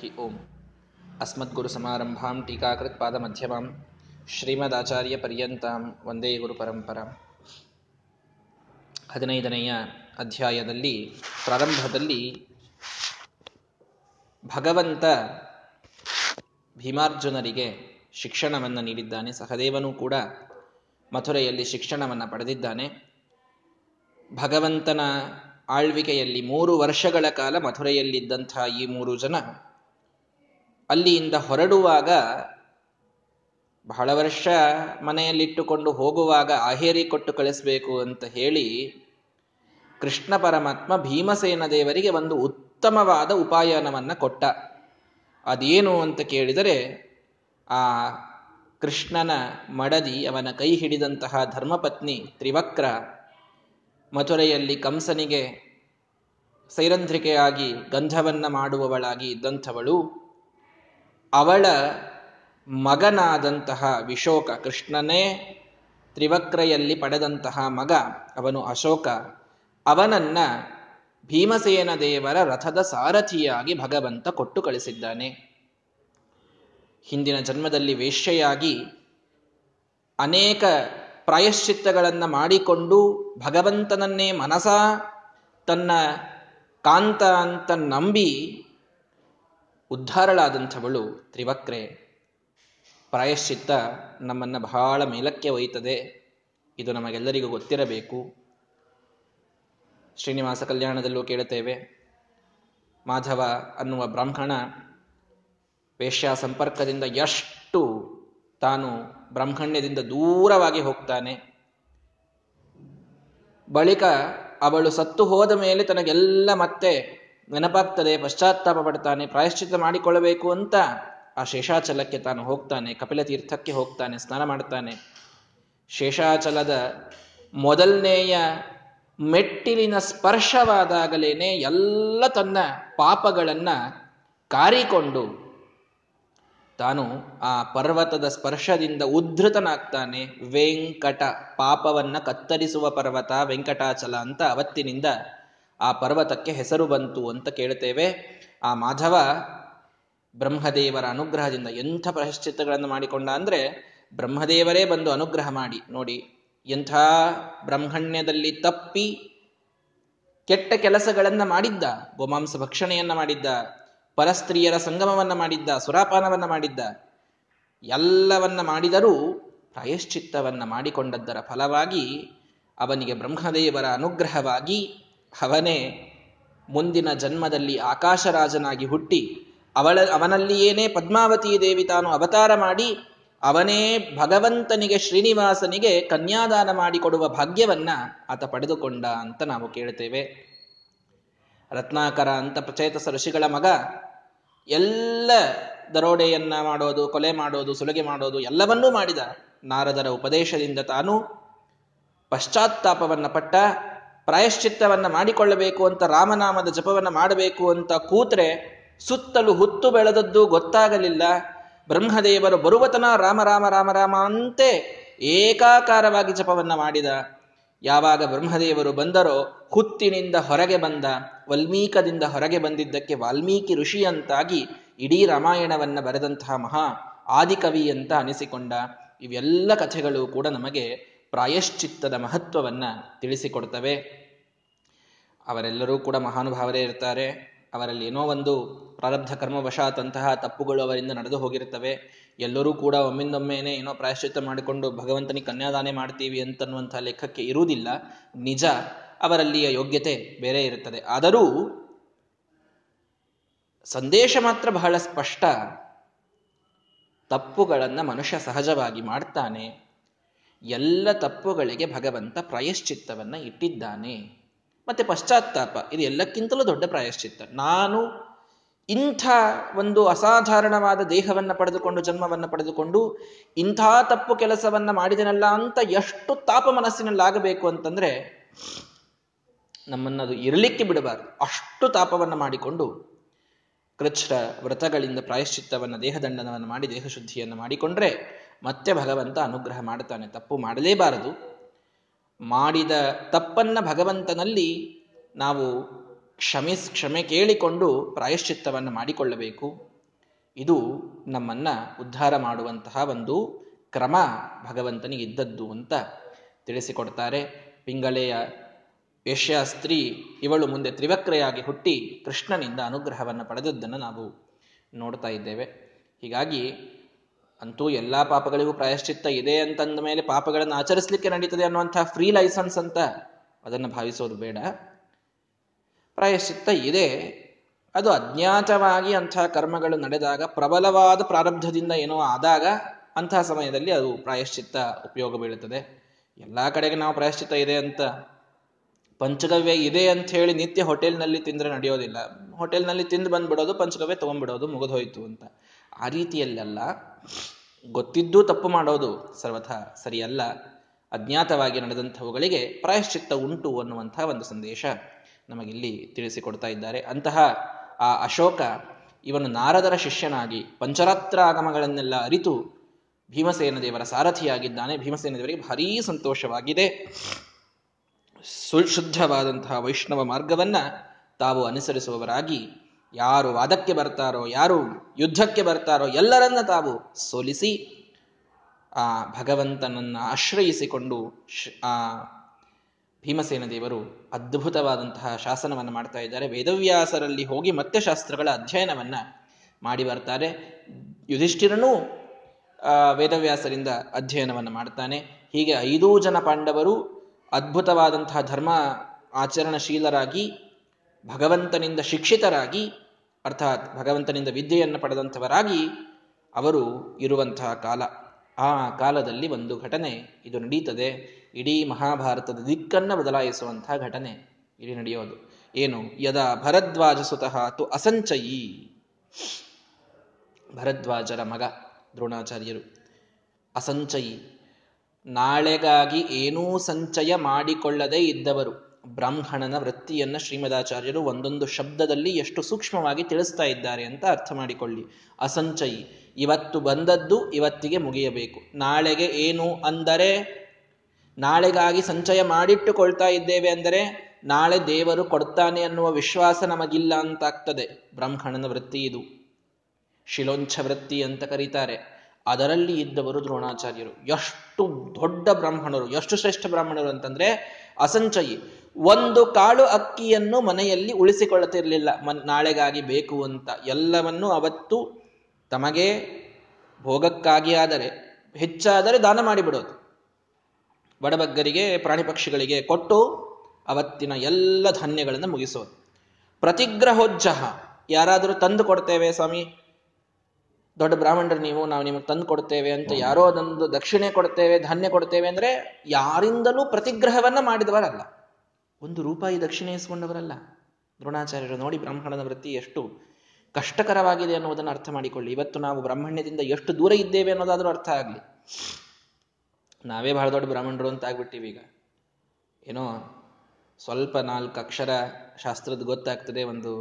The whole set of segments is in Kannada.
ಹಿ ಓಂ ಅಸ್ಮದ್ಗುರುಸಮಾರಂಭಾಂ ಟೀಕಾಕೃತ್ಪಾದಮಧ್ಯಮಾಂ ಶ್ರೀಮದಾಚಾರ್ಯಪರ್ಯಂತಾಂ ವಂದೇ ಗುರುಪರಂಪರಾಂ ಹದಿನೈದನೆಯ ಅಧ್ಯಾಯದಲ್ಲಿ, ಪ್ರಾರಂಭದಲ್ಲಿ ಭಗವಂತ ಭೀಮಾರ್ಜುನರಿಗೆ ಶಿಕ್ಷಣವನ್ನು ನೀಡಿದ್ದಾನೆ. ಸಹದೇವನೂ ಕೂಡ ಮಥುರೆಯಲ್ಲಿ ಶಿಕ್ಷಣವನ್ನು ಪಡೆದಿದ್ದಾನೆ. ಭಗವಂತನ ಆಳ್ವಿಕೆಯಲ್ಲಿ ಮೂರು ವರ್ಷಗಳ ಕಾಲ ಮಥುರೆಯಲ್ಲಿದ್ದಂಥ ಈ ಮೂರು ಜನ ಅಲ್ಲಿಯಿಂದ ಹೊರಡುವಾಗ ಬಹಳ ವರ್ಷ ಮನೆಯಲ್ಲಿಟ್ಟುಕೊಂಡು ಹೋಗುವಾಗ ಆಹೇರಿ ಕೊಟ್ಟು ಕಳಿಸ್ಬೇಕು ಅಂತ ಹೇಳಿ ಕೃಷ್ಣ ಪರಮಾತ್ಮ ಭೀಮಸೇನ ದೇವರಿಗೆ ಒಂದು ಉತ್ತಮವಾದ ಉಪಾಯನವನ್ನು ಕೊಟ್ಟ. ಅದೇನು ಅಂತ ಕೇಳಿದರೆ ಆ ಕೃಷ್ಣನ ಮಡದಿ, ಅವನ ಕೈ ಹಿಡಿದಂತಹ ಧರ್ಮಪತ್ನಿ ತ್ರಿವಕ್ರ ಮಥುರೆಯಲ್ಲಿ ಕಂಸನಿಗೆ ಸೈರಂಧ್ರಿಕೆಯಾಗಿ ಗಂಧವನ್ನ ಮಾಡುವವಳಾಗಿ ಇದ್ದಂಥವಳು. ಅವಳ ಮಗನಾದಂತಹ ವಿಶೋಕ ಕೃಷ್ಣನೇ ತ್ರಿವಕ್ರೆಯಲ್ಲಿ ಪಡೆದಂತಹ ಮಗ ಅವನು ಅಶೋಕ. ಅವನನ್ನ ಭೀಮಸೇನ ದೇವರ ರಥದ ಸಾರಥಿಯಾಗಿ ಭಗವಂತ ಕೊಟ್ಟು ಕಳಿಸಿದ್ದಾನೆ ಹಿಂದಿನ ಜನ್ಮದಲ್ಲಿ ವೇಶ್ಯೆಯಾಗಿ ಅನೇಕ ಪ್ರಾಯಶ್ಚಿತ್ತಗಳನ್ನು ಮಾಡಿಕೊಂಡು ಭಗವಂತನನ್ನೇ ಮನಸ ತನ್ನ ಕಾಂತ ಅಂತ ನಂಬಿ ಉದ್ಧಾರಳಾದಂಥವಳು ತ್ರಿವಕ್ರೆ. ಪ್ರಾಯಶ್ಚಿತ್ತ ನಮ್ಮನ್ನು ಬಹಳ ಮೇಲಕ್ಕೆ ಒಯ್ತದೆ. ಇದು ನಮಗೆಲ್ಲರಿಗೂ ಗೊತ್ತಿರಬೇಕು. ಶ್ರೀನಿವಾಸ ಕಲ್ಯಾಣದಲ್ಲೂ ಕೇಳುತ್ತೇವೆ. ಮಾಧವ ಅನ್ನುವ ಬ್ರಾಹ್ಮಣ ವೇಶ್ಯ ಸಂಪರ್ಕದಿಂದ ಎಷ್ಟು ತಾನು ಬ್ರಾಹ್ಮಣ್ಯದಿಂದ ದೂರವಾಗಿ ಹೋಗ್ತಾನೆ. ಬಳಿಕ ಅವಳು ಸತ್ತು ಹೋದ ಮೇಲೆ ತನಗೆಲ್ಲ ಮತ್ತೆ ನೆನಪಾಗ್ತದೆ, ಪಶ್ಚಾತ್ತಾಪ ಪಡ್ತಾನೆ, ಪ್ರಾಯಶ್ಚಿತ್ತ ಮಾಡಿಕೊಳ್ಳಬೇಕು ಅಂತ ಆ ಶೇಷಾಚಲಕ್ಕೆ ತಾನು ಹೋಗ್ತಾನೆ, ಕಪಿಲ ತೀರ್ಥಕ್ಕೆ ಹೋಗ್ತಾನೆ, ಸ್ನಾನ ಮಾಡ್ತಾನೆ. ಶೇಷಾಚಲದ ಮೊದಲನೆಯ ಮೆಟ್ಟಿಲಿನ ಸ್ಪರ್ಶವಾದಾಗಲೇನೆ ಎಲ್ಲ ತನ್ನ ಪಾಪಗಳನ್ನ ಕಾರಿಕೊಂಡು ತಾನು ಆ ಪರ್ವತದ ಸ್ಪರ್ಶದಿಂದ ಉದ್ಧತನಾಗ್ತಾನೆ. ವೆಂಕಟ ಪಾಪವನ್ನ ಕತ್ತರಿಸುವ ಪರ್ವತ, ವೆಂಕಟಾಚಲ ಅಂತ ಅವತ್ತಿನಿಂದ ಆ ಪರ್ವತಕ್ಕೆ ಹೆಸರು ಬಂತು ಅಂತ ಕೇಳುತ್ತೇವೆ. ಆ ಮಾಧವ ಬ್ರಹ್ಮದೇವರ ಅನುಗ್ರಹದಿಂದ ಎಂಥ ಪ್ರಶ್ಚಿತ್ತಗಳನ್ನು ಮಾಡಿಕೊಂಡ ಅಂದ್ರೆ ಬ್ರಹ್ಮದೇವರೇ ಬಂದು ಅನುಗ್ರಹ ಮಾಡಿ. ನೋಡಿ, ಎಂಥ ಬ್ರಹ್ಮಣ್ಯದಲ್ಲಿ ತಪ್ಪಿ ಕೆಟ್ಟ ಕೆಲಸಗಳನ್ನ ಮಾಡಿದ್ದ, ಗೋಮಾಂಸ ಭಕ್ಷಣೆಯನ್ನ ಮಾಡಿದ್ದ, ಪರಸ್ತ್ರೀಯರ ಸಂಗಮವನ್ನ ಮಾಡಿದ್ದ, ಸುರಾಪಾನವನ್ನ ಮಾಡಿದ್ದ, ಎಲ್ಲವನ್ನ ಮಾಡಿದರೂ ಪ್ರಾಯಶ್ಚಿತ್ತವನ್ನ ಮಾಡಿಕೊಂಡದ್ದರ ಫಲವಾಗಿ ಅವನಿಗೆ ಬ್ರಹ್ಮದೇವರ ಅನುಗ್ರಹವಾಗಿ ಅವನೇ ಮುಂದಿನ ಜನ್ಮದಲ್ಲಿ ಆಕಾಶರಾಜನಾಗಿ ಹುಟ್ಟಿ ಅವಳ, ಅವನಲ್ಲಿಯೇನೇ ಪದ್ಮಾವತಿ ದೇವಿ ತಾನು ಅವತಾರ ಮಾಡಿ ಅವನೇ ಭಗವಂತನಿಗೆ ಶ್ರೀನಿವಾಸನಿಗೆ ಕನ್ಯಾದಾನ ಮಾಡಿಕೊಡುವ ಭಾಗ್ಯವನ್ನ ಆತ ಪಡೆದುಕೊಂಡ ಅಂತ ನಾವು ಕೇಳ್ತೇವೆ. ರತ್ನಾಕರ ಅಂತ ಪ್ರಚೇತಸ ಋಷಿಗಳ ಮಗ ಎಲ್ಲ ದರೋಡೆಯನ್ನ ಮಾಡೋದು, ಕೊಲೆ ಮಾಡೋದು, ಸುಲಿಗೆ ಮಾಡೋದು ಎಲ್ಲವನ್ನೂ ಮಾಡಿದ. ನಾರದರ ಉಪದೇಶದಿಂದ ತಾನು ಪಶ್ಚಾತ್ತಾಪವನ್ನ ಪಟ್ಟ. ಪ್ರಾಯಶ್ಚಿತ್ತವನ್ನ ಮಾಡಿಕೊಳ್ಳಬೇಕು ಅಂತ ರಾಮನಾಮದ ಜಪವನ್ನು ಮಾಡಬೇಕು ಅಂತ ಕೂತ್ರೆ ಸುತ್ತಲೂ ಹುತ್ತು ಬೆಳೆದದ್ದು ಗೊತ್ತಾಗಲಿಲ್ಲ. ಬ್ರಹ್ಮದೇವರು ಬರುವತನ ರಾಮ ರಾಮ ರಾಮ ರಾಮ ಅಂತೆ ಏಕಾಕಾರವಾಗಿ ಜಪವನ್ನು ಮಾಡಿದ. ಯಾವಾಗ ಬ್ರಹ್ಮದೇವರು ಬಂದರೋ ಹುತ್ತಿನಿಂದ ಹೊರಗೆ ಬಂದ, ವಾಲ್ಮೀಕದಿಂದ ಹೊರಗೆ ಬಂದಿದ್ದಕ್ಕೆ ವಾಲ್ಮೀಕಿ ಋಷಿ ಅಂತಾಗಿ ಇಡೀ ರಾಮಾಯಣವನ್ನು ಬರೆದಂತಹ ಮಹಾ ಆದಿಕವಿ ಅಂತ ಅನಿಸಿಕೊಂಡ. ಇವೆಲ್ಲ ಕಥೆಗಳು ಕೂಡ ನಮಗೆ ಪ್ರಾಯಶ್ಚಿತ್ತದ ಮಹತ್ವವನ್ನು ತಿಳಿಸಿಕೊಡ್ತವೆ. ಅವರೆಲ್ಲರೂ ಕೂಡ ಮಹಾನುಭಾವರೇ ಇರ್ತಾರೆ. ಅವರಲ್ಲಿ ಏನೋ ಒಂದು ಪ್ರಾರಬ್ಧ ಕರ್ಮವಶಾತಂತಹ ತಪ್ಪುಗಳು ಅವರಿಂದ ನಡೆದು ಹೋಗಿರ್ತವೆ ಎಲ್ಲರೂ ಕೂಡ ಒಮ್ಮಿಂದೊಮ್ಮೆನೇ ಏನೋ ಪ್ರಾಯಶ್ಚಿತ್ತ ಮಾಡಿಕೊಂಡು ಭಗವಂತನಿಗೆ ಕನ್ಯಾದಾನೆ ಮಾಡ್ತೀವಿ ಅಂತನ್ನುವಂಥ ಲೆಕ್ಕಕ್ಕೆ ಇರುವುದಿಲ್ಲ. ನಿಜ ಅವರಲ್ಲಿಯ ಯೋಗ್ಯತೆ ಬೇರೆ ಇರುತ್ತದೆ. ಆದರೂ ಸಂದೇಶ ಮಾತ್ರ ಬಹಳ ಸ್ಪಷ್ಟ. ತಪ್ಪುಗಳನ್ನು ಮನುಷ್ಯ ಸಹಜವಾಗಿ ಮಾಡ್ತಾನೆ. ಎಲ್ಲ ತಪ್ಪುಗಳಿಗೆ ಭಗವಂತ ಪ್ರಾಯಶ್ಚಿತ್ತವನ್ನು ಇಟ್ಟಿದ್ದಾನೆ. ಮತ್ತೆ ಪಶ್ಚಾತ್ತಾಪ. ಇದು ಎಲ್ಲಕ್ಕಿಂತಲೂ ದೊಡ್ಡ ಪ್ರಾಯಶ್ಚಿತ್ತ. ನಾನು ಇಂಥ ಒಂದು ಅಸಾಧಾರಣವಾದ ದೇಹವನ್ನು ಪಡೆದುಕೊಂಡು, ಜನ್ಮವನ್ನು ಪಡೆದುಕೊಂಡು, ಇಂಥ ತಪ್ಪು ಕೆಲಸವನ್ನು ಮಾಡಿದನಲ್ಲ ಅಂತ ಎಷ್ಟು ತಾಪ ಮನಸ್ಸಿನಲ್ಲಾಗಬೇಕು ಅಂತಂದ್ರೆ ನಮ್ಮನ್ನದು ಇರಲಿಕ್ಕೆ ಬಿಡಬಾರದು. ಅಷ್ಟು ತಾಪವನ್ನು ಮಾಡಿಕೊಂಡು ಕೃಚ್ಛ್ರ ವ್ರತಗಳಿಂದ ಪ್ರಾಯಶ್ಚಿತ್ತವನ್ನು, ದೇಹದಂಡನವನ್ನು ಮಾಡಿ, ದೇಹಶುದ್ಧಿಯನ್ನು ಮಾಡಿಕೊಂಡ್ರೆ ಮತ್ತೆ ಭಗವಂತ ಅನುಗ್ರಹ ಮಾಡ್ತಾನೆ. ತಪ್ಪು ಮಾಡಲೇಬಾರದು. ಮಾಡಿದ ತಪ್ಪನ್ನ ಭಗವಂತನಲ್ಲಿ ನಾವು ಕ್ಷಮಿಸ್, ಕ್ಷಮೆ ಕೇಳಿಕೊಂಡು ಪ್ರಾಯಶ್ಚಿತ್ತವನ್ನು ಮಾಡಿಕೊಳ್ಳಬೇಕು. ಇದು ನಮ್ಮನ್ನ ಉದ್ಧಾರ ಮಾಡುವಂತಹ ಒಂದು ಕ್ರಮ ಭಗವಂತನಿಗೆ ಇದ್ದದ್ದು ಅಂತ ತಿಳಿಸಿಕೊಡ್ತಾರೆ. ಪಿಂಗಳೆಯ ವೇಶ್ಯ ಸ್ತ್ರೀ ಇವಳು ಮುಂದೆ ತ್ರಿವಕ್ರೆಯಾಗಿ ಹುಟ್ಟಿ ಕೃಷ್ಣನಿಂದ ಅನುಗ್ರಹವನ್ನು ಪಡೆದದ್ದನ್ನು ನಾವು ನೋಡ್ತಾ ಇದ್ದೇವೆ. ಹೀಗಾಗಿ ಅಂತೂ ಎಲ್ಲ ಪಾಪಗಳಿಗೂ ಪ್ರಾಯಶ್ಚಿತ್ತ ಇದೆ ಅಂತಂದ ಮೇಲೆ ಪಾಪಗಳನ್ನು ಆಚರಿಸಲಿಕ್ಕೆ ನಡೀತದೆ ಅನ್ನುವಂತಹ ಫ್ರೀ ಲೈಸೆನ್ಸ್ ಅಂತ ಅದನ್ನು ಭಾವಿಸೋದು ಬೇಡ. ಪ್ರಾಯಶ್ಚಿತ್ತ ಇದೆ. ಅದು ಅಜ್ಞಾತವಾಗಿ ಅಂತಹ ಕರ್ಮಗಳು ನಡೆದಾಗ, ಪ್ರಬಲವಾದ ಪ್ರಾರಬ್ಧದಿಂದ ಏನೋ ಆದಾಗ ಅಂತಹ ಸಮಯದಲ್ಲಿ ಅದು ಪ್ರಾಯಶ್ಚಿತ್ತ ಉಪಯೋಗ ಬೀಳುತ್ತದೆ. ಎಲ್ಲ ಕಡೆಗೆ ನಾವು ಪ್ರಾಯಶ್ಚಿತ್ತ ಇದೆ ಅಂತ, ಪಂಚಗವ್ಯ ಇದೆ ಅಂತ ಹೇಳಿ ನಿತ್ಯ ಹೋಟೆಲ್ನಲ್ಲಿ ತಿಂದ್ರೆ ನಡೆಯೋದಿಲ್ಲ. ಹೋಟೆಲ್ನಲ್ಲಿ ತಿಂದು ಬಂದ್ಬಿಡೋದು, ಪಂಚಗವ್ಯ ತಗೊಂಡ್ಬಿಡೋದು ಮುಗಿದೋಯ್ತು ಅಂತ. ಆ ರೀತಿಯಲ್ಲೆಲ್ಲ. ಗೊತ್ತಿದ್ದೂ ತಪ್ಪು ಮಾಡೋದು ಸರ್ವಥ ಸರಿಯಲ್ಲ. ಅಜ್ಞಾತವಾಗಿ ನಡೆದಂಥವುಗಳಿಗೆ ಪ್ರಾಯಶ್ಚಿತ್ತ ಉಂಟು ಅನ್ನುವಂತಹ ಒಂದು ಸಂದೇಶ ನಮಗಿಲ್ಲಿ ತಿಳಿಸಿಕೊಡ್ತಾ ಇದ್ದಾರೆ. ಅಂತಹ ಆ ಅಶೋಕ ಇವನು ನಾರದರ ಶಿಷ್ಯನಾಗಿ ಪಂಚರಾತ್ರ ಆಗಮಗಳನ್ನೆಲ್ಲ ಅರಿತು ಭೀಮಸೇನ ದೇವರ ಸಾರಥಿಯಾಗಿದ್ದಾನೆ. ಭೀಮಸೇನ ದೇವರಿಗೆ ಭಾರೀ ಸಂತೋಷವಾಗಿದೆ. ಸುಶುದ್ಧವಾದಂತಹ ವೈಷ್ಣವ ಮಾರ್ಗವನ್ನ ತಾವು ಅನುಸರಿಸುವವರಾಗಿ ಯಾರು ವಾದಕ್ಕೆ ಬರ್ತಾರೋ, ಯಾರು ಯುದ್ಧಕ್ಕೆ ಬರ್ತಾರೋ, ಎಲ್ಲರನ್ನ ತಾವು ಸೋಲಿಸಿ, ಆ ಭಗವಂತನನ್ನ ಆಶ್ರಯಿಸಿಕೊಂಡು ಆ ಭೀಮಸೇನ ದೇವರು ಅದ್ಭುತವಾದಂತಹ ಶಾಸನವನ್ನು ಮಾಡ್ತಾ ಇದ್ದಾರೆ. ವೇದವ್ಯಾಸರಲ್ಲಿ ಹೋಗಿ ಮತ್ತೆ ಶಾಸ್ತ್ರಗಳ ಅಧ್ಯಯನವನ್ನ ಮಾಡಿ ಬರ್ತಾರೆ. ಯುಧಿಷ್ಠಿರನೂ ವೇದವ್ಯಾಸರಿಂದ ಅಧ್ಯಯನವನ್ನು ಮಾಡ್ತಾನೆ. ಹೀಗೆ ಐದೂ ಜನ ಪಾಂಡವರು ಅದ್ಭುತವಾದಂತಹ ಧರ್ಮ ಆಚರಣಶೀಲರಾಗಿ ಭಗವಂತನಿಂದ ಶಿಕ್ಷಿತರಾಗಿ, ಅರ್ಥಾತ್ ಭಗವಂತನಿಂದ ವಿದ್ಯೆಯನ್ನು ಪಡೆದಂಥವರಾಗಿ ಅವರು ಇರುವಂತಹ ಕಾಲ. ಆ ಕಾಲದಲ್ಲಿ ಒಂದು ಘಟನೆ ಇದು ನಡೀತದೆ. ಇಡೀ ಮಹಾಭಾರತದ ದಿಕ್ಕನ್ನು ಬದಲಾಯಿಸುವಂತಹ ಘಟನೆ ಇಲ್ಲಿ ನಡೆಯೋದು. ಏನು? ಯದಾ ಭರದ್ವಾಜ ಸುತಃ ತು ಅಸಂಚಯಿ. ಭರದ್ವಾಜರ ಮಗ ದ್ರೋಣಾಚಾರ್ಯರು. ಅಸಂಚಯಿ. ನಾಳೆಗಾಗಿ ಏನೂ ಸಂಚಯ ಮಾಡಿಕೊಳ್ಳದೇ ಇದ್ದವರು. ಬ್ರಾಹ್ಮಣನ ವೃತ್ತಿಯನ್ನು ಶ್ರೀಮದಾಚಾರ್ಯರು ಒಂದೊಂದು ಶಬ್ದದಲ್ಲಿ ಎಷ್ಟು ಸೂಕ್ಷ್ಮವಾಗಿ ತಿಳಿಸ್ತಾ ಇದ್ದಾರೆ ಅಂತ ಅರ್ಥ ಮಾಡಿಕೊಳ್ಳಿ. ಅಸಂಚಯಿ, ಇವತ್ತು ಬಂದದ್ದು ಇವತ್ತಿಗೆ ಮುಗಿಯಬೇಕು. ನಾಳೆಗೆ ಏನು ಅಂದರೆ? ನಾಳೆಗಾಗಿ ಸಂಚಯ ಮಾಡಿಟ್ಟುಕೊಳ್ತಾ ಇದ್ದೇವೆ ಅಂದರೆ ನಾಳೆ ದೇವರು ಕೊಡ್ತಾನೆ ಅನ್ನುವ ವಿಶ್ವಾಸ ನಮಗಿಲ್ಲ ಅಂತಾಗ್ತದೆ. ಬ್ರಾಹ್ಮಣನ ವೃತ್ತಿ ಇದು. ಶಿಲೋಂಛ ವೃತ್ತಿ ಅಂತ ಕರೀತಾರೆ. ಅದರಲ್ಲಿ ಇದ್ದವರು ದ್ರೋಣಾಚಾರ್ಯರು. ಎಷ್ಟು ದೊಡ್ಡ ಬ್ರಾಹ್ಮಣರು, ಎಷ್ಟು ಶ್ರೇಷ್ಠ ಬ್ರಾಹ್ಮಣರು ಅಂತಂದ್ರೆ ಅಸಂಚಯಿ. ಒಂದು ಕಾಳು ಅಕ್ಕಿಯನ್ನು ಮನೆಯಲ್ಲಿ ಉಳಿಸಿಕೊಳ್ಳುತ್ತಿರಲಿಲ್ಲ. ನಾಳೆಗಾಗಿ ಬೇಕು ಅಂತ. ಎಲ್ಲವನ್ನೂ ಅವತ್ತು ತಮಗೆ ಭೋಗಕ್ಕಾಗಿ ಆದರೆ ಹೆಚ್ಚಾದರೆ ದಾನ ಮಾಡಿಬಿಡೋದು. ಬಡಬಗ್ಗರಿಗೆ ಪ್ರಾಣಿ ಪಕ್ಷಿಗಳಿಗೆ ಕೊಟ್ಟು ಅವತ್ತಿನ ಎಲ್ಲ ಧಾನ್ಯಗಳನ್ನು ಮುಗಿಸೋದು. ಪ್ರತಿಗ್ರಹೋಜ್ಜಹ. ಯಾರಾದರೂ ತಂದು ಕೊಡ್ತೇವೆ ಸ್ವಾಮಿ. ದೊಡ್ಡ ಬ್ರಾಹ್ಮಣರು ನೀವು, ನಾವು ನಿಮಗೆ ತಂದು ಕೊಡ್ತೇವೆ ಅಂತ ಯಾರೋ ಅದೊಂದು ದಕ್ಷಿಣೆ ಕೊಡ್ತೇವೆ, ಧಾನ್ಯ ಕೊಡ್ತೇವೆ ಅಂದ್ರೆ ಯಾರಿಂದಲೂ ಪ್ರತಿಗ್ರಹವನ್ನ ಮಾಡಿದವರಲ್ಲ. ಒಂದು ರೂಪಾಯಿ ದಕ್ಷಿಣೆ ಇಸ್ಕೊಂಡವರಲ್ಲ. ದ್ರೋಣಾಚಾರ್ಯರು ನೋಡಿ ಬ್ರಾಹ್ಮಣನ ವೃತ್ತಿ ಎಷ್ಟು ಕಷ್ಟಕರವಾಗಿದೆ ಅನ್ನೋದನ್ನು ಅರ್ಥ ಮಾಡಿಕೊಳ್ಳಿ. ಇವತ್ತು ನಾವು ಬ್ರಾಹ್ಮಣ್ಯದಿಂದ ಎಷ್ಟು ದೂರ ಇದ್ದೇವೆ ಅನ್ನೋದಾದರೂ ಅರ್ಥ ಆಗಲಿ. ನಾವೇ ಬಹಳ ದೊಡ್ಡ ಬ್ರಾಹ್ಮಣರು ಅಂತ ಆಗ್ಬಿಟ್ಟಿವಿ ಈಗ. ಏನೋ ಸ್ವಲ್ಪ ನಾಲ್ಕು ಅಕ್ಷರ ಶಾಸ್ತ್ರದ ಗೊತ್ತಾಗ್ತದೆ, ಒಂದು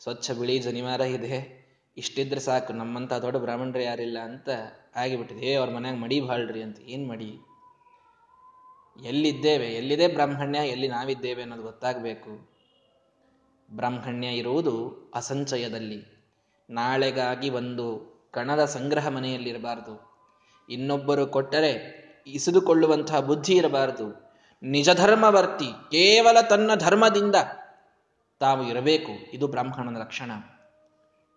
ಸ್ವಚ್ಛ ಬಿಳಿ ಜನಿವಾರ ಇದೆ, ಇಷ್ಟಿದ್ರೆ ಸಾಕು. ನಮ್ಮಂತ ದೊಡ್ಡ ಬ್ರಾಹ್ಮಣರು ಯಾರಿಲ್ಲ ಅಂತ ಆಗಿಬಿಟ್ಟಿದೆ. ಏ, ಅವ್ರ ಮನ್ಯಾಗ ಮಡಿ ಬಾಳ್ರಿ ಅಂತ. ಏನು ಮಡಿ? ಎಲ್ಲಿದ್ದೇವೆ? ಎಲ್ಲಿದೆ ಬ್ರಾಹ್ಮಣ್ಯ? ಎಲ್ಲಿ ನಾವಿದ್ದೇವೆ ಅನ್ನೋದು ಗೊತ್ತಾಗಬೇಕು. ಬ್ರಾಹ್ಮಣ್ಯ ಇರುವುದು ಅಸಂಚಯದಲ್ಲಿ. ನಾಳೆಗಾಗಿ ಒಂದು ಕಣದ ಸಂಗ್ರಹ ಮನೆಯಲ್ಲಿರಬಾರದು. ಇನ್ನೊಬ್ಬರು ಕೊಟ್ಟರೆ ಇಸಿದುಕೊಳ್ಳುವಂತಹ ಬುದ್ಧಿ ಇರಬಾರದು. ನಿಜ ಧರ್ಮವರ್ತಿ ಕೇವಲ ತನ್ನ ಧರ್ಮದಿಂದ ತಾವು ಇರಬೇಕು. ಇದು ಬ್ರಾಹ್ಮಣನ ಲಕ್ಷಣ.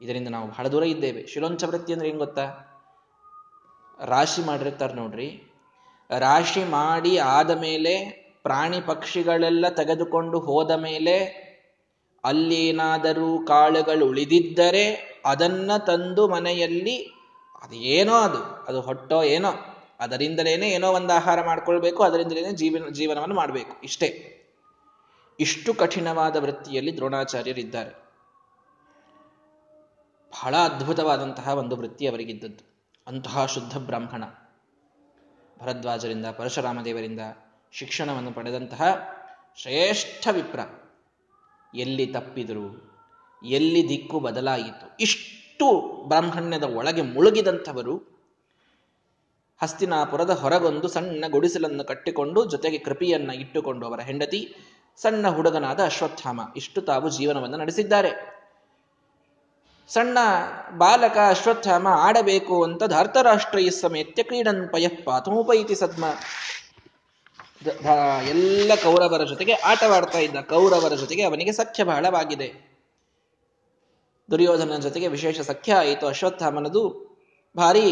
ಇದರಿಂದ ನಾವು ಬಹಳ ದೂರ ಇದ್ದೇವೆ. ಶಿಲೋಂಚ ವೃತ್ತಿ ಅಂದ್ರೆ ಏನು ಗೊತ್ತಾ? ರಾಶಿ ಮಾಡಿರ್ತಾರೆ ನೋಡ್ರಿ. ರಾಶಿ ಮಾಡಿ ಆದ ಮೇಲೆ ಪ್ರಾಣಿ ಪಕ್ಷಿಗಳೆಲ್ಲ ತೆಗೆದುಕೊಂಡು ಹೋದ ಮೇಲೆ ಅಲ್ಲೇನಾದರೂ ಕಾಳುಗಳು ಉಳಿದಿದ್ದರೆ ಅದನ್ನ ತಂದು ಮನೆಯಲ್ಲಿ ಅದು ಏನೋ ಅದು ಅದು ಹೊಟ್ಟೋ ಏನೋ, ಅದರಿಂದಲೇನೆ ಏನೋ ಒಂದು ಆಹಾರ ಮಾಡ್ಕೊಳ್ಬೇಕು ಅದರಿಂದಲೇ ಜೀವನ, ಜೀವನವನ್ನು ಮಾಡಬೇಕು, ಇಷ್ಟೇ. ಇಷ್ಟು ಕಠಿಣವಾದ ವೃತ್ತಿಯಲ್ಲಿ ದ್ರೋಣಾಚಾರ್ಯರಿದ್ದಾರೆ. ಬಹಳ ಅದ್ಭುತವಾದಂತಹ ಒಂದು ವೃತ್ತಿ ಅವರಿಗಿದ್ದದ್ದು. ಅಂತಹ ಶುದ್ಧ ಬ್ರಾಹ್ಮಣ. ಭರದ್ವಾಜರಿಂದ ಪರಶುರಾಮ ದೇವರಿಂದ ಶಿಕ್ಷಣವನ್ನು ಪಡೆದಂತಹ ಶ್ರೇಷ್ಠ ವಿಪ್ರ. ಎಲ್ಲಿ ತಪ್ಪಿದರು, ಎಲ್ಲಿ ದಿಕ್ಕು ಬದಲಾಯಿತು, ಇಷ್ಟು ಬ್ರಾಹ್ಮಣ್ಯದ ಒಳಗೆ ಮುಳುಗಿದಂಥವರು ಹಸ್ತಿನಾಪುರದ ಹೊರಗೊಂದು ಸಣ್ಣ ಗುಡಿಸಲನ್ನು ಕಟ್ಟಿಕೊಂಡು ಜೊತೆಗೆ ಕೃಪಿಯನ್ನ ಇಟ್ಟುಕೊಂಡು ಅವರ ಹೆಂಡತಿ, ಸಣ್ಣ ಹುಡುಗನಾದ ಅಶ್ವತ್ಥಾಮ ಇಷ್ಟು ತಾವು ಜೀವನವನ್ನು ನಡೆಸಿದ್ದಾರೆ. ಸಣ್ಣ ಬಾಲಕ ಅಶ್ವತ್ಥಾಮ ಆಡಬೇಕು ಅಂತ ಧಾರ್ತರಾಷ್ಟ್ರೀಯ ಸಮೇತ್ಯ ಕ್ರೀಡನ್ ಪಯಃ ಸದ್ಮ. ಎಲ್ಲ ಕೌರವರ ಜೊತೆಗೆ ಆಟವಾಡ್ತಾ ಇದ್ದ ಕೌರವರ ಜೊತೆಗೆ ಅವನಿಗೆ ಸಖ್ಯ ಬಹಳವಾಗಿದೆ ದುರ್ಯೋಧನ ಜೊತೆಗೆ ವಿಶೇಷ ಸಖ್ಯ ಆಯಿತು. ಅಶ್ವತ್ಥಾಮನದು ಭಾರಿ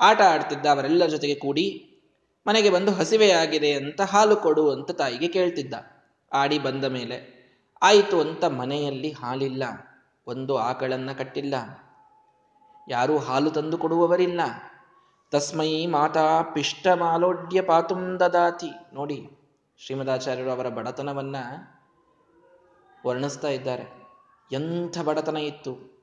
ಆಟ ಆಡ್ತಿದ್ದ ಅವರೆಲ್ಲರ ಜೊತೆಗೆ ಕೂಡಿ ಮನೆಗೆ ಬಂದು ಹಸಿವೆಯಾಗಿದೆ ಅಂತ ಹಾಲು ಕೊಡು ಅಂತ ತಾಯಿಗೆ ಕೇಳ್ತಿದ್ದ. ಆಡಿ ಬಂದ ಮೇಲೆ, ಆಯಿತು ಅಂತ ಮನೆಯಲ್ಲಿ ಹಾಲಿಲ್ಲ. ಒಂದು ಆಕಳನ್ನ ಕಟ್ಟಿಲ್ಲ. ಯಾರೂ ಹಾಲು ತಂದು ಕೊಡುವವರಿಲ್ಲ ತಸ್ಮೈ ಮಾತಾ ಪಿಷ್ಟ ಮಾಲೋಡ್ಯ ಪಾತುಂ ದದಾತಿ. ನೋಡಿ, ಶ್ರೀಮದಾಚಾರ್ಯರು ಅವರ ಬಡತನವನ್ನ ವರ್ಣಿಸ್ತಾ ಇದ್ದಾರೆ. ಎಂಥ ಬಡತನ ಇತ್ತು.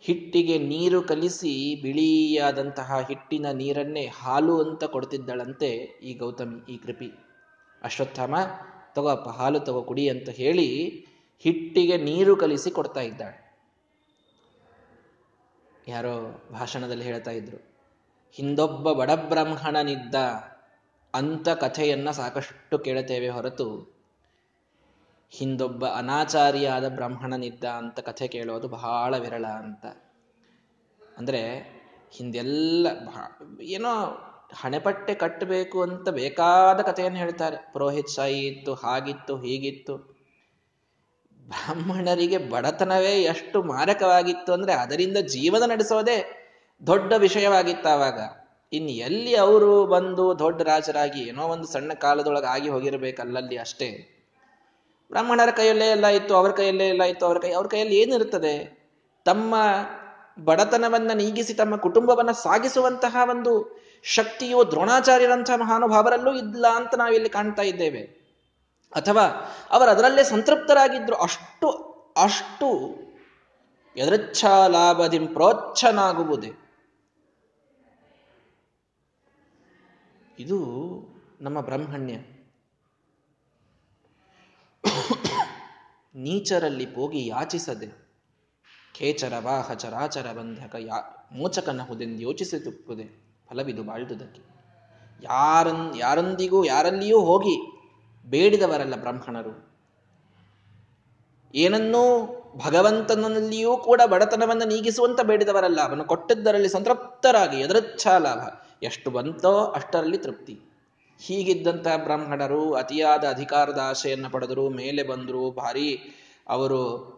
ಹಿಟ್ಟಿಗೆ ನೀರು ಕಲಿಸಿ ಬಿಳಿಯಾದಂತಹ ಹಿಟ್ಟಿನ ನೀರನ್ನೇ ಹಾಲು ಅಂತ ಕೊಡ್ತಿದ್ದಳಂತೆ ಈ ಗೌತಮಿ, ಈ ಕೃಪಿ. ಅಶ್ವತ್ಥಾಮ ತಗೋಪ್ಪ ಹಾಲು ತಗೋ, ಕುಡಿ ಅಂತ ಹೇಳಿ ಹಿಟ್ಟಿಗೆ ನೀರು ಕಲಿಸಿ ಕೊಡ್ತಾ ಇದ್ದಾಳೆ. ಯಾರೋ ಭಾಷಣದಲ್ಲಿ ಹೇಳ್ತಾ ಇದ್ರು, ಹಿಂದೊಬ್ಬ ಬಡಬ್ರಾಹ್ಮಣನಿದ್ದ ಅಂತ ಕಥೆಯನ್ನ ಸಾಕಷ್ಟು ಕೇಳುತ್ತೇವೆ ಹೊರತು, ಹಿಂದೊಬ್ಬ ಅನಾಚಾರಿಯಾದ ಬ್ರಾಹ್ಮಣನಿದ್ದ ಅಂತ ಕಥೆ ಕೇಳೋದು ಬಹಳ ವಿರಳ ಅಂತ. ಅಂದ್ರೆ ಹಿಂದೆಲ್ಲ ಏನೋ ಹಣೆಪಟ್ಟೆ ಕಟ್ಟಬೇಕು ಅಂತ ಬೇಕಾದ ಕಥೆಯನ್ನು ಹೇಳ್ತಾರೆ. ಪುರೋಹಿತ್ ಸಾಯಿ ಹಾಗಿತ್ತು, ಹೀಗಿತ್ತು. ಬ್ರಾಹ್ಮಣರಿಗೆ ಬಡತನವೇ ಎಷ್ಟು ಮಾರಕವಾಗಿತ್ತು ಅಂದ್ರೆ ಅದರಿಂದ ಜೀವನ ನಡೆಸೋದೇ ದೊಡ್ಡ ವಿಷಯವಾಗಿತ್ತು ಆವಾಗ. ಇನ್ ಎಲ್ಲಿ ಅವರು ಬಂದು ದೊಡ್ಡ ರಾಜರಾಗಿ ಏನೋ ಒಂದು ಸಣ್ಣ ಕಾಲದೊಳಗೆ ಆಗಿ ಹೋಗಿರ್ಬೇಕಲ್ಲಲ್ಲಿ ಅಷ್ಟೇ. ಬ್ರಾಹ್ಮಣರ ಕೈಯಲ್ಲೇ ಎಲ್ಲ ಇತ್ತು, ಅವ್ರ ಕೈಯಲ್ಲೇ ಎಲ್ಲ ಇತ್ತು, ಅವ್ರ ಕೈ, ಅವ್ರ ಕೈಯಲ್ಲಿ ಏನಿರುತ್ತದೆ? ತಮ್ಮ ಬಡತನವನ್ನ ನೀಗಿಸಿ, ತಮ್ಮ ಕುಟುಂಬವನ್ನ ಸಾಗಿಸುವಂತಹ ಒಂದು ಶಕ್ತಿಯು ದ್ರೋಣಾಚಾರ್ಯರಂತಹ ಮಹಾನುಭಾವರಲ್ಲೂ ಇಲ್ಲ ಅಂತ ನಾವಿಲ್ಲಿ ಕಾಣ್ತಾ ಇದ್ದೇವೆ. ಅಥವಾ ಅವರು ಅದರಲ್ಲೇ ಸಂತೃಪ್ತರಾಗಿದ್ದರು ಅಷ್ಟು ಅಷ್ಟು ಲಾಭದಿಂ ಪ್ರೋಚ್ಛನಾಗುವುದೇ. ಇದು ನಮ್ಮ ಬ್ರಹ್ಮಣ್ಯ. ನೀಚರಲ್ಲಿ ಹೋಗಿ ಯಾಚಿಸದೆ, ಖೇಚರ ವಾಹ ಚರಾಚರ ಬಂಧಕ ಯಾ, ಮೋಚಕನಹುದೆಂದು ಯೋಚಿಸುತ್ತದೆ ಫಲವಿದು ಬಾಳ್ದುದಕ್ಕೆ. ಯಾರನ್, ಯಾರೊಂದಿಗೂ ಯಾರಲ್ಲಿಯೂ ಹೋಗಿ ಬೇಡಿದವರಲ್ಲ ಬ್ರಾಹ್ಮಣರು. ಏನನ್ನೂ ಭಗವಂತನಲ್ಲಿಯೂ ಕೂಡ ಬಡತನವನ್ನು ನೀಗಿಸುವಂತ ಬೇಡಿದವರಲ್ಲ. ಅವನು ಕೊಟ್ಟಿದ್ದರಲ್ಲಿ ಸಂತೃಪ್ತರಾಗಿ ಎದರಚ್ಛಾ ಲಾಭ. ಎಷ್ಟು ಬಂತೋ ಅಷ್ಟರಲ್ಲಿ ತೃಪ್ತಿ. ಹೀಗಿದ್ದಂತಹ ಬ್ರಾಹ್ಮಣರು ಅತಿಯಾದ ಅಧಿಕಾರದ ಆಶೆಯನ್ನು ಪಡೆದರು, ಮೇಲೆ ಬಂದರು, ಭಾರಿ ಅವರು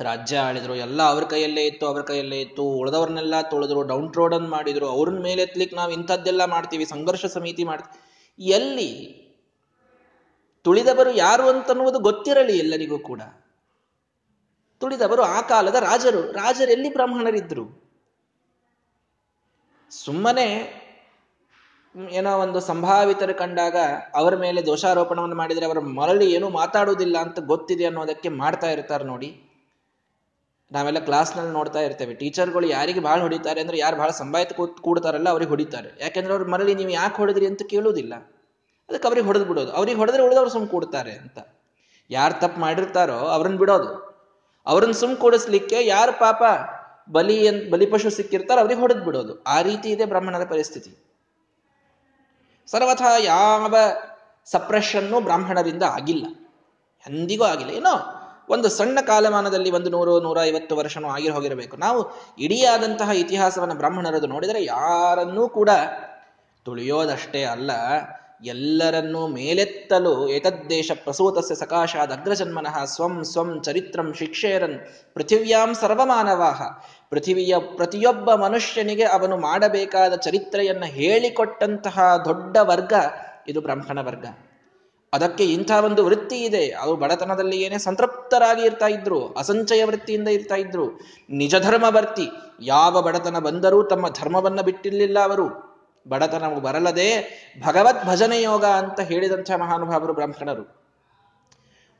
ರಾಜ್ಯ ಆಳಿದ್ರು, ಎಲ್ಲ ಅವ್ರ ಕೈಯಲ್ಲೇ ಇತ್ತು, ಅವ್ರ ಕೈಯಲ್ಲೇ ಇತ್ತು. ಉಳಿದವ್ರನ್ನೆಲ್ಲ ತೊಳೆದ್ರು, ಡೌನ್ ಟ್ರೋಡನ್ ಮಾಡಿದ್ರು. ಅವ್ರನ್ನ ಮೇಲೆ ಎತ್ಲಿಕ್ಕೆ ನಾವು ಇಂಥದ್ದೆಲ್ಲ ಮಾಡ್ತೀವಿ, ಸಂಘರ್ಷ ಸಮಿತಿ ಮಾಡ್ತೀವಿ. ಎಲ್ಲಿ ತುಳಿದವರು ಯಾರು ಅಂತನ್ನುವುದು ಗೊತ್ತಿರಲಿ ಎಲ್ಲರಿಗೂ ಕೂಡ. ತುಳಿದವರು ಆ ಕಾಲದ ರಾಜರು. ರಾಜರೆಲ್ಲಿ ಬ್ರಾಹ್ಮಣರಿದ್ರು? ಸುಮ್ಮನೆ ಏನೋ ಒಂದು ಸಂಭಾವಿತರು ಕಂಡಾಗ ಅವರ ಮೇಲೆ ದೋಷಾರೋಪಣವನ್ನು ಮಾಡಿದರೆ ಅವರ ಮರಳಿ ಏನೂ ಮಾತಾಡುವುದಿಲ್ಲ ಅಂತ ಗೊತ್ತಿದೆ ಅನ್ನೋದಕ್ಕೆ ಮಾಡ್ತಾ ಇರ್ತಾರೆ ನೋಡಿ. ನಾವೆಲ್ಲ ಕ್ಲಾಸ್ನಲ್ಲಿ ನೋಡ್ತಾ ಇರ್ತೇವೆ. ಟೀಚರ್ಗಳು ಯಾರಿಗೆ ಭಾಳ ಹೊಡಿತಾರೆ ಅಂದ್ರೆ ಯಾರು ಭಾಳ ಸಂಭಾಯಿತ ಕೂತ್ ಕೂಡ್ತಾರಲ್ಲ ಅವ್ರಿಗೆ ಹೊಡಿತಾರೆ. ಯಾಕೆಂದ್ರೆ ಅವ್ರು ಮರಳಿ ನೀವು ಯಾಕೆ ಹೊಡೆದ್ರಿ ಅಂತ ಕೇಳುವುದಿಲ್ಲ. ಅದಕ್ಕೆ ಅವ್ರಿಗೆ ಹೊಡೆದು ಬಿಡೋದು. ಅವ್ರಿಗೆ ಹೊಡೆದ್ರೆ ಉಳಿದವ್ರು ಸುಮ್ ಕೊಡ್ತಾರೆ ಅಂತ. ಯಾರು ತಪ್ಪು ಮಾಡಿರ್ತಾರೋ ಅವ್ರನ್ನ ಬಿಡೋದು. ಅವ್ರನ್ನ ಸುಮ್ ಕೊಡಿಸ್ಲಿಕ್ಕೆ ಯಾರು ಪಾಪ ಬಲಿ ಅಂತ ಬಲಿಪಶು ಸಿಕ್ಕಿರ್ತಾರೋ ಅವ್ರಿಗೆ ಹೊಡೆದು ಬಿಡೋದು. ಆ ರೀತಿ ಇದೆ ಬ್ರಾಹ್ಮಣರ ಪರಿಸ್ಥಿತಿ. ಸರ್ವಥ ಯಾವ ಸಪ್ರೆಷನ್ನು ಬ್ರಾಹ್ಮಣರಿಂದ ಆಗಿಲ್ಲ. ಎಂದಿಗೂ ಆಗಿಲ್ಲ. ಏನೋ ಒಂದು ಸಣ್ಣ ಕಾಲಮಾನದಲ್ಲಿ ಒಂದು ನೂರು ನೂರ ಐವತ್ತು ವರ್ಷನೂ ಹೋಗಿರಬೇಕು. ನಾವು ಇಡಿಯಾದಂತಹ ಇತಿಹಾಸವನ್ನು ಬ್ರಾಹ್ಮಣರದು ನೋಡಿದರೆ ಯಾರನ್ನೂ ಕೂಡ ತುಳಿಯೋದಷ್ಟೇ ಅಲ್ಲ. ಎಲ್ಲರನ್ನೂ ಮೇಲೆತ್ತಲು ಏತದ್ದೇಶ ಪ್ರಸೂತಸ್ಯ ಸಕಾಶಾದ ಅಗ್ರಜನ್ಮನಃ ಸ್ವಂ ಸ್ವಂ ಚರಿತ್ರಂ ಶಿಕ್ಷೇರನ್ ಪೃಥಿವ್ಯಾಂ ಸರ್ವಮಾನವಾಹ. ಪೃಥಿವಿಯ ಪ್ರತಿಯೊಬ್ಬ ಮನುಷ್ಯನಿಗೆ ಅವನು ಮಾಡಬೇಕಾದ ಚರಿತ್ರೆಯನ್ನು ಹೇಳಿಕೊಟ್ಟಂತಹ ದೊಡ್ಡ ವರ್ಗ ಇದು ಬ್ರಾಹ್ಮಣ ವರ್ಗ. ಅದಕ್ಕೆ ಇಂಥ ಒಂದು ವೃತ್ತಿ ಇದೆ. ಅವರು ಬಡತನದಲ್ಲಿ ಏನೇ ಸಂತೃಪ್ತರಾಗಿ ಇರ್ತಾ ಇದ್ರು, ಅಸಂಚಯ ವೃತ್ತಿಯಿಂದ ಇರ್ತಾ ಇದ್ರು ನಿಜ ಧರ್ಮ ವರ್ತಿ ಯಾವ ಬಡತನ ಬಂದರೂ ತಮ್ಮ ಧರ್ಮವನ್ನು ಬಿಟ್ಟಿರಲಿಲ್ಲ ಅವರು. ಬಡತನ ಬರಲದೆ ಭಗವತ್ ಭಜನೆ ಯೋಗ ಅಂತ ಹೇಳಿದಂಥ ಮಹಾನುಭಾವರು ಬ್ರಾಹ್ಮಣರು.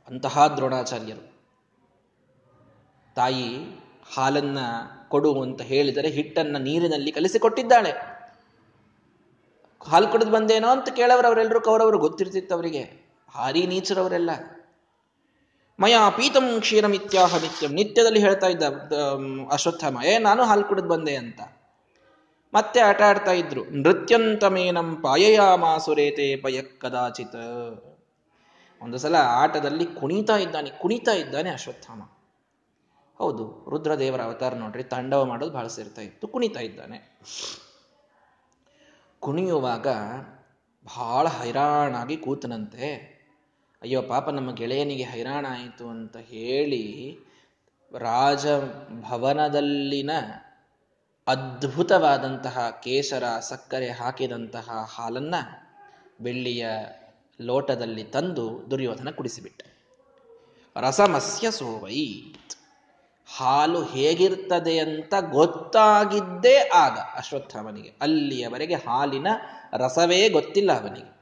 ಅಂತಹ ದ್ರೋಣಾಚಾರ್ಯರು. ತಾಯಿ ಹಾಲನ್ನ ಕೊಡು ಅಂತ ಹೇಳಿದರೆ ಹಿಟ್ಟನ್ನ ನೀರಿನಲ್ಲಿ ಕಲಿಸಿಕೊಟ್ಟಿದ್ದಾಳೆ. ಹಾಲು ಕುಡಿದು ಬಂದೇನೋ ಅಂತ ಕೇಳವರು ಅವರೆಲ್ಲರೂ ಕೌರವರು ಗೊತ್ತಿರ್ತಿತ್ತು ಅವರಿಗೆ. ಹಾರಿ ನೀಚರವರೆಲ್ಲ. ಮಯ ಪೀತಂ ಕ್ಷೀರಮಿತ್ಯಾಹ ನಿತ್ಯಂ. ನಿತ್ಯದಲ್ಲಿ ಹೇಳ್ತಾ ಇದ್ದ ಅಶ್ವತ್ಥಮ, ಏ, ನಾನು ಹಾಲು ಕುಡಿದು ಬಂದೆ ಅಂತ. ಮತ್ತೆ ಆಟ ಆಡ್ತಾ ಇದ್ರು. ನೃತ್ಯಂತಮೇನಂ ಪಾಯಯಾಮಾಸುರೇತೆ ಪಯ ಕದಾಚಿತ. ಒಂದು ಸಲ ಆಟದಲ್ಲಿ ಕುಣಿತಾ ಇದ್ದಾನೆ ಕುಣಿತಾ ಇದ್ದಾನೆ ಅಶ್ವತ್ಥಾಮ. ಹೌದು, ರುದ್ರದೇವರ ಅವತಾರ ನೋಡ್ರಿ, ತಾಂಡವ ಮಾಡೋದು ಬಹಳ ಸೇರ್ತಾ ಇತ್ತು, ಕುಣಿತಾ ಇದ್ದಾನೆ. ಕುಣಿಯುವಾಗ ಬಹಳ ಹೈರಾಣಾಗಿ ಕೂತನಂತೆ. ಅಯ್ಯೋ ಪಾಪ ನಮ್ಮ ಗೆಳೆಯನಿಗೆ ಹೈರಾಣ ಆಯಿತು ಅಂತ ಹೇಳಿ ರಾಜಭವನದಲ್ಲಿನ ಅದ್ಭುತವಾದಂತಹ ಕೇಸರ ಸಕ್ಕರೆ ಹಾಕಿದಂತಹ ಹಾಲನ್ನ ಬೆಳ್ಳಿಯ ಲೋಟದಲ್ಲಿ ತಂದು ದುರ್ಯೋಧನ ಕುಡಿಸಿಬಿಟ್ಟ. ರಸಮಸ್ಯ ಸೋವೈ ಹಾಲು ಹೇಗಿರ್ತದೆ ಅಂತ ಗೊತ್ತಾಗಿದ್ದೇ ಆಗ ಅಶ್ವತ್ಥಾಮನಿಗೆ. ಅಲ್ಲಿಯವರೆಗೆ ಹಾಲಿನ ರಸವೇ ಗೊತ್ತಿಲ್ಲ ಅವನಿಗೆ.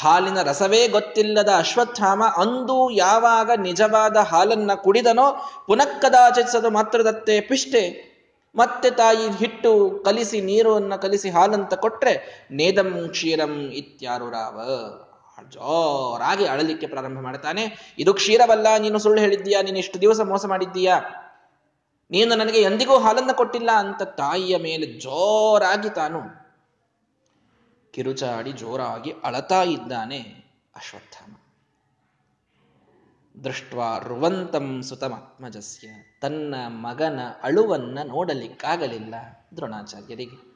ಹಾಲಿನ ರಸವೇ ಗೊತ್ತಿಲ್ಲದ ಅಶ್ವತ್ಥಾಮ ಅಂದು ಯಾವಾಗ ನಿಜವಾದ ಹಾಲನ್ನ ಕುಡಿದನೋ, ಪುನಃ ಕದಾಚರಿಸದು ಮಾತ್ರದತ್ತೆ ಪಿಷ್ಟೆ. ಮತ್ತೆ ತಾಯಿ ಹಿಟ್ಟು ಕಲಿಸಿ, ನೀರನ್ನ ಕಲಿಸಿ, ಹಾಲಂತ ಕೊಟ್ರೆ, ನೇದಂ ಕ್ಷೀರಂ ಇತ್ಯಾರುರಾವ ಜೋರಾಗಿ ಅಳಲಿಕ್ಕೆ ಪ್ರಾರಂಭ ಮಾಡ್ತಾನೆ. ಇದು ಕ್ಷೀರವಲ್ಲ, ನೀನು ಸುಳ್ಳು ಹೇಳಿದ್ದೀಯಾ? ನೀನು ಇಷ್ಟು ದಿವಸ ಮೋಸ ಮಾಡಿದ್ದೀಯಾ? ನೀನು ನನಗೆ ಎಂದಿಗೂ ಹಾಲನ್ನ ಕೊಟ್ಟಿಲ್ಲ? ಅಂತ ತಾಯಿಯ ಮೇಲೆ ಜೋರಾಗಿ ತಾನು ಕಿರುಚಾಡಿ ಜೋರಾಗಿ ಅಳತಾ ಇದ್ದಾನೆ ಅಶ್ವತ್ಥಾಮ. ದೃಷ್ಟ ರುವಂತಂ ಸುತಮಾತ್ಮಜಸ್ಯ. ತನ್ನ ಮಗನ ಅಳುವನ್ನ ನೋಡಲಿಕ್ಕಾಗಲಿಲ್ಲ ದ್ರೋಣಾಚಾರ್ಯರಿಗೆ.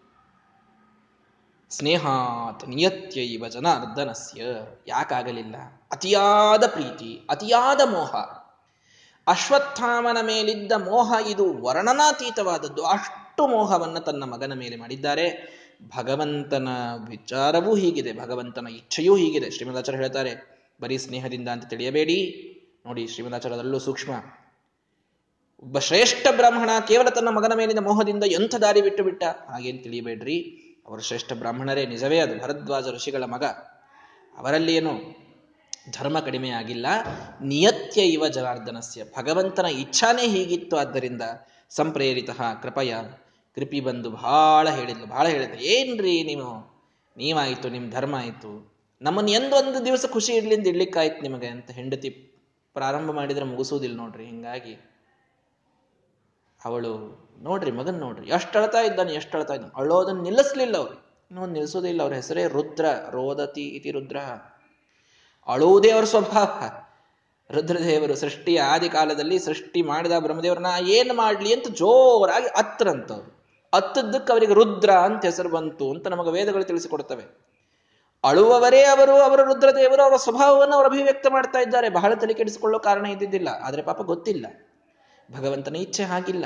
ಸ್ನೇಹಾತ್ ನಿಯತ್ಯೈವ ಜನಾರ್ದನಸ್ಯ. ಯಾಕಾಗಲಿಲ್ಲ? ಅತಿಯಾದ ಪ್ರೀತಿ, ಅತಿಯಾದ ಮೋಹ. ಅಶ್ವತ್ಥಾಮನ ಮೇಲಿದ್ದ ಮೋಹ ಇದು ವರ್ಣನಾತೀತವಾದದ್ದು. ಅಷ್ಟು ಮೋಹವನ್ನು ತನ್ನ ಮಗನ ಮೇಲೆ ಮಾಡಿದ್ದಾರೆ. ಭಗವಂತನ ವಿಚಾರವೂ ಹೀಗಿದೆ, ಭಗವಂತನ ಇಚ್ಛೆಯೂ ಹೀಗಿದೆ, ಶ್ರೀಮದಾಚಾರ್ಯ ಹೇಳ್ತಾರೆ. ಬರೀ ಸ್ನೇಹದಿಂದ ಅಂತ ತಿಳಿಯಬೇಡಿ. ನೋಡಿ ಶ್ರೀಮದಾಚಾರ್ಯದಲ್ಲೂ ಸೂಕ್ಷ್ಮ. ಒಬ್ಬ ಶ್ರೇಷ್ಠ ಬ್ರಾಹ್ಮಣ ಕೇವಲ ತನ್ನ ಮಗನ ಮೇಲಿನ ಮೋಹದಿಂದ ಎಂಥ ದಾರಿ ಬಿಟ್ಟು ಬಿಟ್ಟ? ಹಾಗೇನು ತಿಳಿಯಬೇಡ್ರಿ. ಅವರು ಶ್ರೇಷ್ಠ ಬ್ರಾಹ್ಮಣರೇ, ನಿಜವೇ ಅದು. ಭರದ್ವಾಜ ಋಷಿಗಳ ಮಗ. ಅವರಲ್ಲಿ ಏನು? ಧರ್ಮ ಕಡಿಮೆ ಆಗಿಲ್ಲ. ನಿಯತ್ಯ ಇವ ಜನಾರ್ದನಸ್ಯ. ಭಗವಂತನ ಇಚ್ಛಾನೇ ಹೀಗಿತ್ತು. ಆದ್ದರಿಂದ ಸಂಪ್ರೇರಿತ, ಕೃಪಯ, ಕೃಪಿ ಬಂದು ಬಹಳ ಹೇಳಿದ್ಲು. ಬಹಳ ಹೇಳಿದ್ರು ಏನ್ರಿ ನೀವು? ನೀವಾಯಿತು ನಿಮ್ಮ ಧರ್ಮ ಆಯಿತು. ನಮ್ಮನ್ನು ಎಂದೊಂದು ದಿವಸ ಖುಷಿ ಇಡ್ಲಿಂದ ಇಡ್ಲಿಕ್ಕಾಯ್ತು ನಿಮಗೆ ಅಂತ ಹೆಂಡತಿ ಪ್ರಾರಂಭ ಮಾಡಿದರೆ ಮುಗಿಸೋದಿಲ್ಲ ನೋಡ್ರಿ, ಹಿಂಗಾಗಿ. ಅವಳು, ನೋಡ್ರಿ ಮಗನ್ ನೋಡ್ರಿ ಎಷ್ಟು ಅಳ್ತಾ ಇದ್ದಾನೆ ಎಷ್ಟು ಅಳ್ತಾ ಇದ್ದಾನೆ. ಅಳೋದನ್ನು ನಿಲ್ಲಿಸ್ಲಿಲ್ಲ ಅವ್ರು. ಇನ್ನೊಂದು ನಿಲ್ಲಿಸೋದಿಲ್ಲ ಅವ್ರ ಹೆಸರೇ ರುದ್ರ, ರೋದತಿ ಇತಿ ರುದ್ರ. ಅಳುವುದೇ ಅವರ ಸ್ವಭಾವ. ರುದ್ರದೇವರು ಸೃಷ್ಟಿ ಆದಿ ಕಾಲದಲ್ಲಿ ಸೃಷ್ಟಿ ಮಾಡಿದ ಬ್ರಹ್ಮದೇವರನ್ನ ಏನ್ ಮಾಡ್ಲಿ ಅಂತ ಜೋರಾಗಿ ಅತ್ತರಂತವ್ರು. ಅತ್ತದ್ದಕ್ಕೆ ಅವರಿಗೆ ರುದ್ರ ಅಂತ ಹೆಸರು ಬಂತು ಅಂತ ನಮಗೆ ವೇದಗಳು ತಿಳಿಸಿಕೊಡ್ತವೆ. ಅಳುವವರೇ ಅವರು, ಅವರ ರುದ್ರದೇವರು, ಅವರ ಸ್ವಭಾವವನ್ನು ಅವರು ಅಭಿವ್ಯಕ್ತ ಮಾಡ್ತಾ ಇದ್ದಾರೆ. ಬಹಳ ತಲೆ ಕೆಡಿಸಿಕೊಳ್ಳೋ ಕಾರಣ ಇದ್ದಿದ್ದಿಲ್ಲ. ಆದರೆ ಪಾಪ ಗೊತ್ತಿಲ್ಲ. ಭಗವಂತನ ಇಚ್ಛೆ ಹಾಗಿಲ್ಲ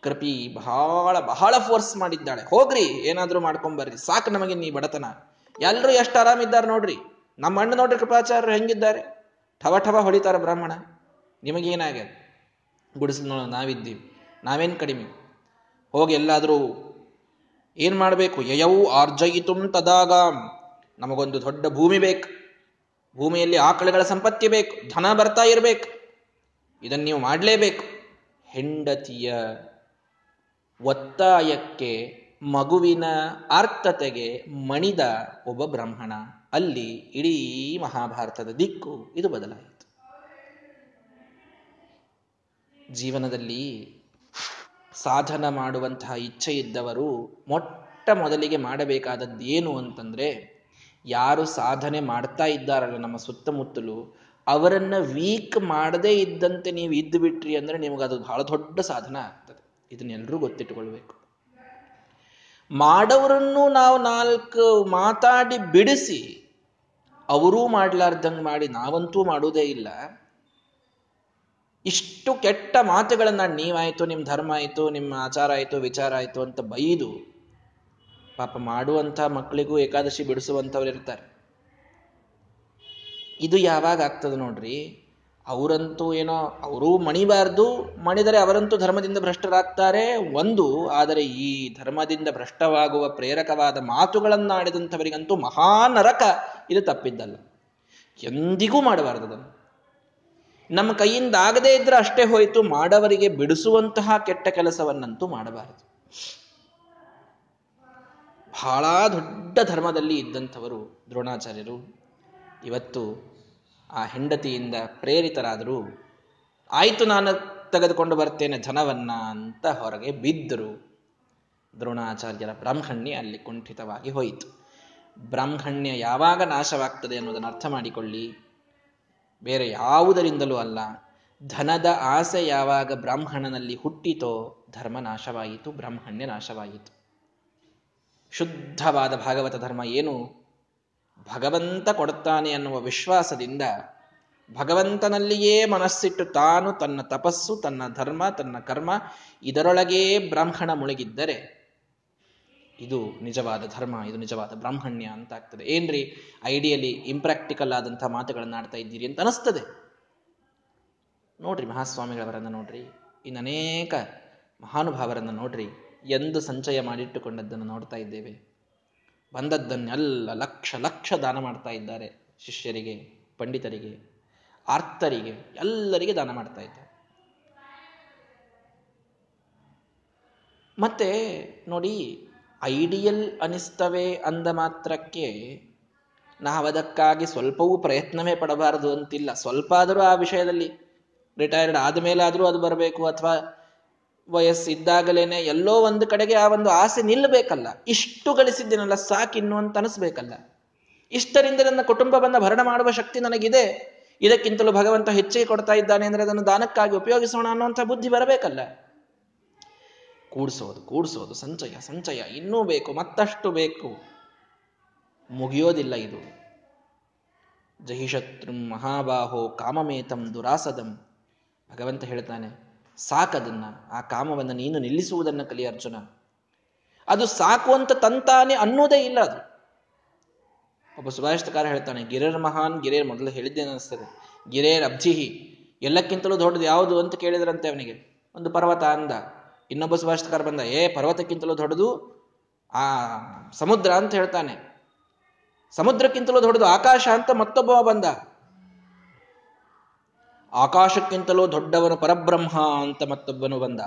ಕೃಪಿ ಬಹಳ ಬಹಳ ಫೋರ್ಸ್ ಮಾಡಿದ್ದಾಳೆ. ಹೋಗ್ರಿ, ಏನಾದರೂ ಮಾಡ್ಕೊಂಬರ್ರಿ. ಸಾಕು ನಮಗೆ ನೀ ಬಡತನ. ಎಲ್ಲರೂ ಎಷ್ಟು ಆರಾಮಿದ್ದಾರೆ ನೋಡ್ರಿ. ನಮ್ಮ ಅಣ್ಣ ನೋಡ್ರಿ ಕೃಪಾಚಾರ್ಯರು ಹೆಂಗಿದ್ದಾರೆ. ಠವ ಠವ ಹೊಳಿತಾರ ಬ್ರಾಹ್ಮಣ. ನಿಮಗೇನಾಗ್ಯದ? ಗುಡಿಸಲು ನಾವಿದ್ದೀವಿ. ನಾವೇನ್ ಕಡಿಮೆ? ಹೋಗಿ ಎಲ್ಲಾದರೂ ಏನ್ ಮಾಡಬೇಕು? ಯಯೌ ಆರ್ಜಯಿತುಂ ತದಾಗ. ನಮಗೊಂದು ದೊಡ್ಡ ಭೂಮಿ ಬೇಕು. ಭೂಮಿಯಲ್ಲಿ ಆಕಳುಗಳ ಸಂಪತ್ತಿ ಬೇಕು. ಧನ ಬರ್ತಾ ಇರಬೇಕು. ಇದನ್ನು ನೀವು ಮಾಡಲೇಬೇಕು. ಹೆಂಡತಿಯ ಒತ್ತಾಯಕ್ಕೆ ಮಗುವಿನ ಆರ್ತತೆಗೆ ಮಣಿದ ಒಬ್ಬ ಬ್ರಾಹ್ಮಣ. ಅಲ್ಲಿ ಇಡೀ ಮಹಾಭಾರತದ ದಿಕ್ಕು ಇದು ಬದಲಾಯಿತು. ಜೀವನದಲ್ಲಿ ಸಾಧನ ಮಾಡುವಂತಹ ಇಚ್ಛೆ ಇದ್ದವರು ಮೊಟ್ಟ ಮೊದಲಿಗೆ ಮಾಡಬೇಕಾದದ್ದು ಏನು ಅಂತಂದ್ರೆ, ಯಾರು ಸಾಧನೆ ಮಾಡ್ತಾ ಇದ್ದಾರಲ್ಲ ನಮ್ಮ ಸುತ್ತಮುತ್ತಲು, ಅವರನ್ನ ವೀಕ್ ಮಾಡದೇ ಇದ್ದಂತೆ ನೀವು ಇದ್ದು ಬಿಟ್ರಿ ಅಂದ್ರೆ ನಿಮಗೆ ಅದು ಬಹಳ ದೊಡ್ಡ ಸಾಧನ ಆಗ್ತದೆ. ಇದನ್ನೆಲ್ಲರೂ ಗೊತ್ತಿಟ್ಟುಕೊಳ್ಬೇಕು. ಮಾಡವರನ್ನು ನಾವು ನಾಲ್ಕು ಮಾತಾಡಿ ಬಿಡಿಸಿ, ಅವರೂ ಮಾಡ್ಲಾರ್ದಂಗೆ ಮಾಡಿ ನಾವಂತೂ ಮಾಡುವುದೇ ಇಲ್ಲ. ಇಷ್ಟು ಕೆಟ್ಟ ಮಾತುಗಳನ್ನು ನೀವಾಯಿತು ನಿಮ್ಮ ಧರ್ಮ ಆಯಿತು, ನಿಮ್ಮ ಆಚಾರ ಆಯಿತು, ವಿಚಾರ ಆಯಿತು ಅಂತ ಬೈದು ಪಾಪ ಮಾಡುವಂಥ ಮಕ್ಕಳಿಗೂ ಏಕಾದಶಿ ಬಿಡಿಸುವಂಥವ್ರು ಇರ್ತಾರೆ. ಇದು ಯಾವಾಗ ಆಗ್ತದೆ ನೋಡ್ರಿ, ಅವರಂತೂ ಏನೋ ಅವರೂ ಮಣಿಬಾರ್ದು, ಮಣಿದರೆ ಅವರಂತೂ ಧರ್ಮದಿಂದ ಭ್ರಷ್ಟರಾಗ್ತಾರೆ, ಒಂದು, ಆದರೆ ಈ ಧರ್ಮದಿಂದ ಭ್ರಷ್ಟವಾಗುವ ಪ್ರೇರಕವಾದ ಮಾತುಗಳನ್ನಾಡಿದಂಥವರಿಗಂತೂ ಮಹಾನರಕ, ಇದು ತಪ್ಪಿದ್ದಲ್ಲ. ಎಂದಿಗೂ ಮಾಡಬಾರದು ನಮ್ಮ ಕೈಯಿಂದ ಆಗದೇ ಇದ್ರೆ ಅಷ್ಟೇ ಹೋಯಿತು, ಮಾಡವರಿಗೆ ಬಿಡಿಸುವಂತಹ ಕೆಟ್ಟ ಕೆಲಸವನ್ನಂತೂ ಮಾಡಬಾರದು. ಬಹಳ ದೊಡ್ಡ ಧರ್ಮದಲ್ಲಿ ಇದ್ದಂಥವರು ದ್ರೋಣಾಚಾರ್ಯರು. ಇವತ್ತು ಆ ಹೆಂಡತಿಯಿಂದ ಪ್ರೇರಿತರಾದರೂ, ಆಯಿತು ನಾನು ತೆಗೆದುಕೊಂಡು ಬರ್ತೇನೆ ಧನವನ್ನ ಅಂತ ಹೊರಗೆ ಬಿದ್ದರು ದ್ರೋಣಾಚಾರ್ಯರ ಬ್ರಾಹ್ಮಣ್ಯ ಅಲ್ಲಿ ಕುಂಠಿತವಾಗಿ ಹೋಯಿತು. ಬ್ರಾಹ್ಮಣ್ಯ ಯಾವಾಗ ನಾಶವಾಗ್ತದೆ ಅನ್ನೋದನ್ನು ಅರ್ಥ ಮಾಡಿಕೊಳ್ಳಿ. ಬೇರೆ ಯಾವುದರಿಂದಲೂ ಅಲ್ಲ. ಧನದ ಆಸೆ ಯಾವಾಗ ಬ್ರಾಹ್ಮಣನಲ್ಲಿ ಹುಟ್ಟಿತೋ ಧರ್ಮ ನಾಶವಾಯಿತು, ಬ್ರಾಹ್ಮಣ್ಯ ನಾಶವಾಯಿತು. ಶುದ್ಧವಾದ ಭಾಗವತ ಧರ್ಮ ಏನು? ಭಗವಂತ ಕೊಡುತ್ತಾನೆ ಅನ್ನುವ ವಿಶ್ವಾಸದಿಂದ ಭಗವಂತನಲ್ಲಿಯೇ ಮನಸ್ಸಿಟ್ಟು ತಾನು ತನ್ನ ತಪಸ್ಸು, ತನ್ನ ಧರ್ಮ, ತನ್ನ ಕರ್ಮ, ಇದರೊಳಗೇ ಬ್ರಾಹ್ಮಣ ಮುಳುಗಿದ್ದರೆ ಇದು ನಿಜವಾದ ಧರ್ಮ, ಇದು ನಿಜವಾದ ಬ್ರಾಹ್ಮಣ್ಯ ಅಂತ ಆಗ್ತದೆ. ಏನ್ರಿ? ಐಡಿಯಲಿ ಇಂಪ್ರಾಕ್ಟಿಕಲ್ ಆದಂತಹ ಮಾತುಗಳನ್ನು ಆಡ್ತಾ ಇದ್ದೀರಿ ಅಂತ ಅನಿಸ್ತದೆ. ನೋಡ್ರಿ ಮಹಾಸ್ವಾಮಿಗಳವರನ್ನು ನೋಡ್ರಿ ಇನ್ನು ಅನೇಕ ಮಹಾನುಭಾವರನ್ನ ನೋಡ್ರಿ, ಎಂದು ಸಂಚಯ ಮಾಡಿಟ್ಟುಕೊಂಡದ್ದನ್ನು ನೋಡ್ತಾ ಇದ್ದೇವೆ. ಬಂದದ್ದನ್ನೆಲ್ಲ ಲಕ್ಷ ಲಕ್ಷ ದಾನ ಮಾಡ್ತಾ ಇದ್ದಾರೆ ಶಿಷ್ಯರಿಗೆ, ಪಂಡಿತರಿಗೆ, ಆರ್ತರಿಗೆ, ಎಲ್ಲರಿಗೆ ದಾನ ಮಾಡ್ತಾ ಇದ್ದಾರೆ. ಮತ್ತೆ ನೋಡಿ ಐಡಿಯಲ್ ಅನಿಸ್ತವೆ ಅಂದ ಮಾತ್ರಕ್ಕೆ ನಾವದಕ್ಕಾಗಿ ಸ್ವಲ್ಪವೂ ಪ್ರಯತ್ನವೇ ಪಡಬಾರದು ಅಂತಿಲ್ಲ. ಸ್ವಲ್ಪ ಆದರೂ ಆ ವಿಷಯದಲ್ಲಿ ರಿಟೈರ್ಡ್ ಆದಮೇಲಾದರೂ ಅದು ಬರಬೇಕು ಅಥವಾ ವಯಸ್ಸಿದ್ದಾಗಲೇನೆ ಎಲ್ಲೋ ಒಂದು ಕಡೆಗೆ ಆ ಒಂದು ಆಸೆ ನಿಲ್ಲಬೇಕಲ್ಲ. ಇಷ್ಟು ಗಳಿಸಿದ್ದೇನಲ್ಲ ಸಾಕಿನ್ನು ಅಂತ ಅನಿಸ್ಬೇಕಲ್ಲ. ಇಷ್ಟರಿಂದ ನನ್ನ ಕುಟುಂಬವನ್ನು ಭರಣ ಮಾಡುವ ಶಕ್ತಿ ನನಗಿದೆ. ಇದಕ್ಕಿಂತಲೂ ಭಗವಂತ ಹೆಚ್ಚಿಗೆ ಕೊಡ್ತಾ ಇದ್ದಾನೆ ಅಂದರೆ ಅದನ್ನು ದಾನಕ್ಕಾಗಿ ಉಪಯೋಗಿಸೋಣ ಅನ್ನುವಂಥ ಬುದ್ಧಿ ಬರಬೇಕಲ್ಲ. ಕೂಡಿಸೋದು ಕೂಡಿಸೋದು, ಸಂಚಯ ಸಂಚಯ, ಇನ್ನೂ ಬೇಕು, ಮತ್ತಷ್ಟು ಬೇಕು. ಮುಗಿಯೋದಿಲ್ಲ ಇದು. ಜಹಿಶತ್ರು ಮಹಾಬಾಹೋ ಕಾಮಮೇತಂ ದುರಾಸದಂ. ಭಗವಂತ ಹೇಳ್ತಾನೆ, ಸಾಕದನ್ನ, ಆ ಕಾಮವನ್ನು ನೀನು ನಿಲ್ಲಿಸುವುದನ್ನು ಕಲಿ ಅರ್ಜುನ. ಅದು ಸಾಕು ಅಂತ ತಂತಾನೆ ಅನ್ನೋದೇ ಇಲ್ಲ ಅದು. ಒಬ್ಬ ಸುಭಾಷಿತಕಾರ ಹೇಳ್ತಾನೆ, ಗಿರೇರ್ ಮಹಾನ್, ಗಿರೇರ್ ಮೊದಲು ಹೇಳಿದ್ದೇನೆ ಅನಿಸ್ತದೆ ಗಿರೇರ್ ಅಬ್ಜಿಹಿ, ಎಲ್ಲಕ್ಕಿಂತಲೂ ದೊಡ್ಡದು ಯಾವುದು ಅಂತ ಕೇಳಿದ್ರಂತೆ ಅವನಿಗೆ. ಒಂದು ಪರ್ವತ ಅಂದ. ಇನ್ನೊಬ್ಬ ಸುಭಾಷಿತಕಾರ ಬಂದ, ಏ, ಪರ್ವತಕ್ಕಿಂತಲೂ ದೊಡ್ಡದು ಆ ಸಮುದ್ರ ಅಂತ ಹೇಳ್ತಾನೆ. ಸಮುದ್ರಕ್ಕಿಂತಲೂ ದೊಡ್ಡದು ಆಕಾಶ ಅಂತ ಮತ್ತೊಬ್ಬ ಬಂದ. ಆಕಾಶಕ್ಕಿಂತಲೂ ದೊಡ್ಡವನು ಪರಬ್ರಹ್ಮ ಅಂತ ಮತ್ತೊಬ್ಬನು ಬಂದ.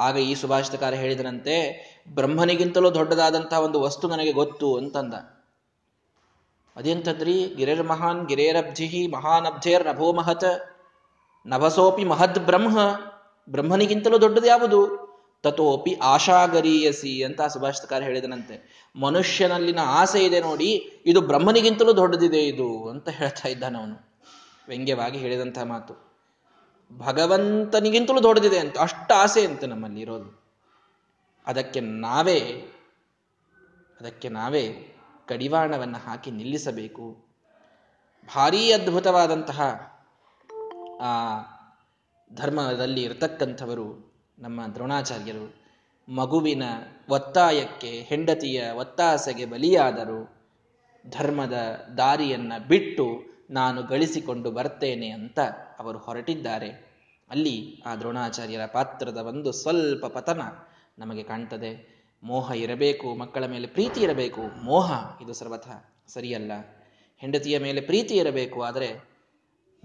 ಆಗ ಈ ಸುಭಾಷಿತಕಾರ ಹೇಳಿದನಂತೆ, ಬ್ರಹ್ಮನಿಗಿಂತಲೂ ದೊಡ್ಡದಾದಂತಹ ಒಂದು ವಸ್ತು ನನಗೆ ಗೊತ್ತು ಅಂತಂದ. ಅದೆಂತದ್ರಿ ಗಿರೇರ್ ಮಹಾನ್ ಗಿರೇರಬ್ಧಿ ಮಹಾನಬ್ಧೇರ್ ನಭೋ ಮಹತ್, ನಭಸೋಪಿ ಮಹದ್ ಬ್ರಹ್ಮ ಬ್ರಹ್ಮನಿಗಿಂತಲೂ ದೊಡ್ಡದು ಯಾವುದು? ತಥೋಪಿ ಆಶಾಗರೀಯಸಿ ಅಂತ ಸುಭಾಷಿತಕಾರ ಹೇಳಿದನಂತೆ. ಮನುಷ್ಯನಲ್ಲಿನ ಆಸೆ ಇದೆ ನೋಡಿ, ಇದು ಬ್ರಹ್ಮನಿಗಿಂತಲೂ ದೊಡ್ಡದಿದೆ ಇದು ಅಂತ ಹೇಳ್ತಾ ಇದ್ದಾನವನು ವ್ಯಂಗ್ಯವಾಗಿ ಹೇಳಿದಂತಹ ಮಾತು. ಭಗವಂತನಿಗಿಂತಲೂ ದೊಡ್ಡದಿದೆ ಅಂತ, ಅಷ್ಟು ಆಸೆ ಅಂತ ನಮ್ಮಲ್ಲಿ ಇರೋದು. ಅದಕ್ಕೆ ನಾವೇ ಅದಕ್ಕೆ ನಾವೇ ಕಡಿವಾಣವನ್ನು ಹಾಕಿ ನಿಲ್ಲಿಸಬೇಕು. ಭಾರೀ ಅದ್ಭುತವಾದಂತಹ ಆ ಧರ್ಮದಲ್ಲಿ ಇರತಕ್ಕಂಥವರು ನಮ್ಮ ದ್ರೋಣಾಚಾರ್ಯರು. ಮಗುವಿನ ಒತ್ತಾಯಕ್ಕೆ ಹೆಂಡತಿಯ ಒತ್ತಾಸೆಗೆ ಬಲಿಯಾದರು. ಧರ್ಮದ ದಾರಿಯನ್ನು ಬಿಟ್ಟು ನಾನು ಗಳಿಸಿಕೊಂಡು ಬರ್ತೇನೆ ಅಂತ ಅವರು ಹೊರಟಿದ್ದಾರೆ. ಅಲ್ಲಿ ಆ ದ್ರೋಣಾಚಾರ್ಯರ ಪಾತ್ರದ ಒಂದು ಸ್ವಲ್ಪ ಪತನ ನಮಗೆ ಕಾಣ್ತದೆ. ಮೋಹ ಇರಬೇಕು, ಮಕ್ಕಳ ಮೇಲೆ ಪ್ರೀತಿ ಇರಬೇಕು. ಮೋಹ ಇದು ಸರ್ವಥ ಸರಿಯಲ್ಲ. ಹೆಂಡತಿಯ ಮೇಲೆ ಪ್ರೀತಿ ಇರಬೇಕು, ಆದರೆ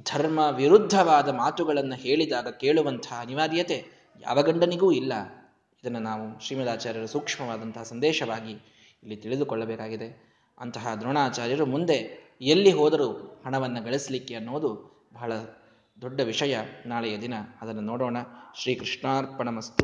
ಧರ್ಮ ವಿರುದ್ಧವಾದ ಮಾತುಗಳನ್ನು ಹೇಳಿದಾಗ ಕೇಳುವಂತಹ ಅನಿವಾರ್ಯತೆ ಯಾವ ಗಂಡನಿಗೂ ಇಲ್ಲ. ಇದನ್ನು ನಾವು ಶ್ರೀಮದಾಚಾರ್ಯರ ಸೂಕ್ಷ್ಮವಾದಂತಹ ಸಂದೇಶವಾಗಿ ಇಲ್ಲಿ ತಿಳಿದುಕೊಳ್ಳಬೇಕಾಗಿದೆ. ಅಂತಹ ದ್ರೋಣಾಚಾರ್ಯರು ಮುಂದೆ ಎಲ್ಲಿ ಹೋದರೂ ಹಣವನ್ನು ಗಳಿಸಲಿಕ್ಕೆ ಅನ್ನೋದು ಬಹಳ ದೊಡ್ಡ ವಿಷಯ. ನಾಳೆಯ ದಿನ ಅದನ್ನು ನೋಡೋಣ. ಶ್ರೀಕೃಷ್ಣಾರ್ಪಣ ಮಸ್ತು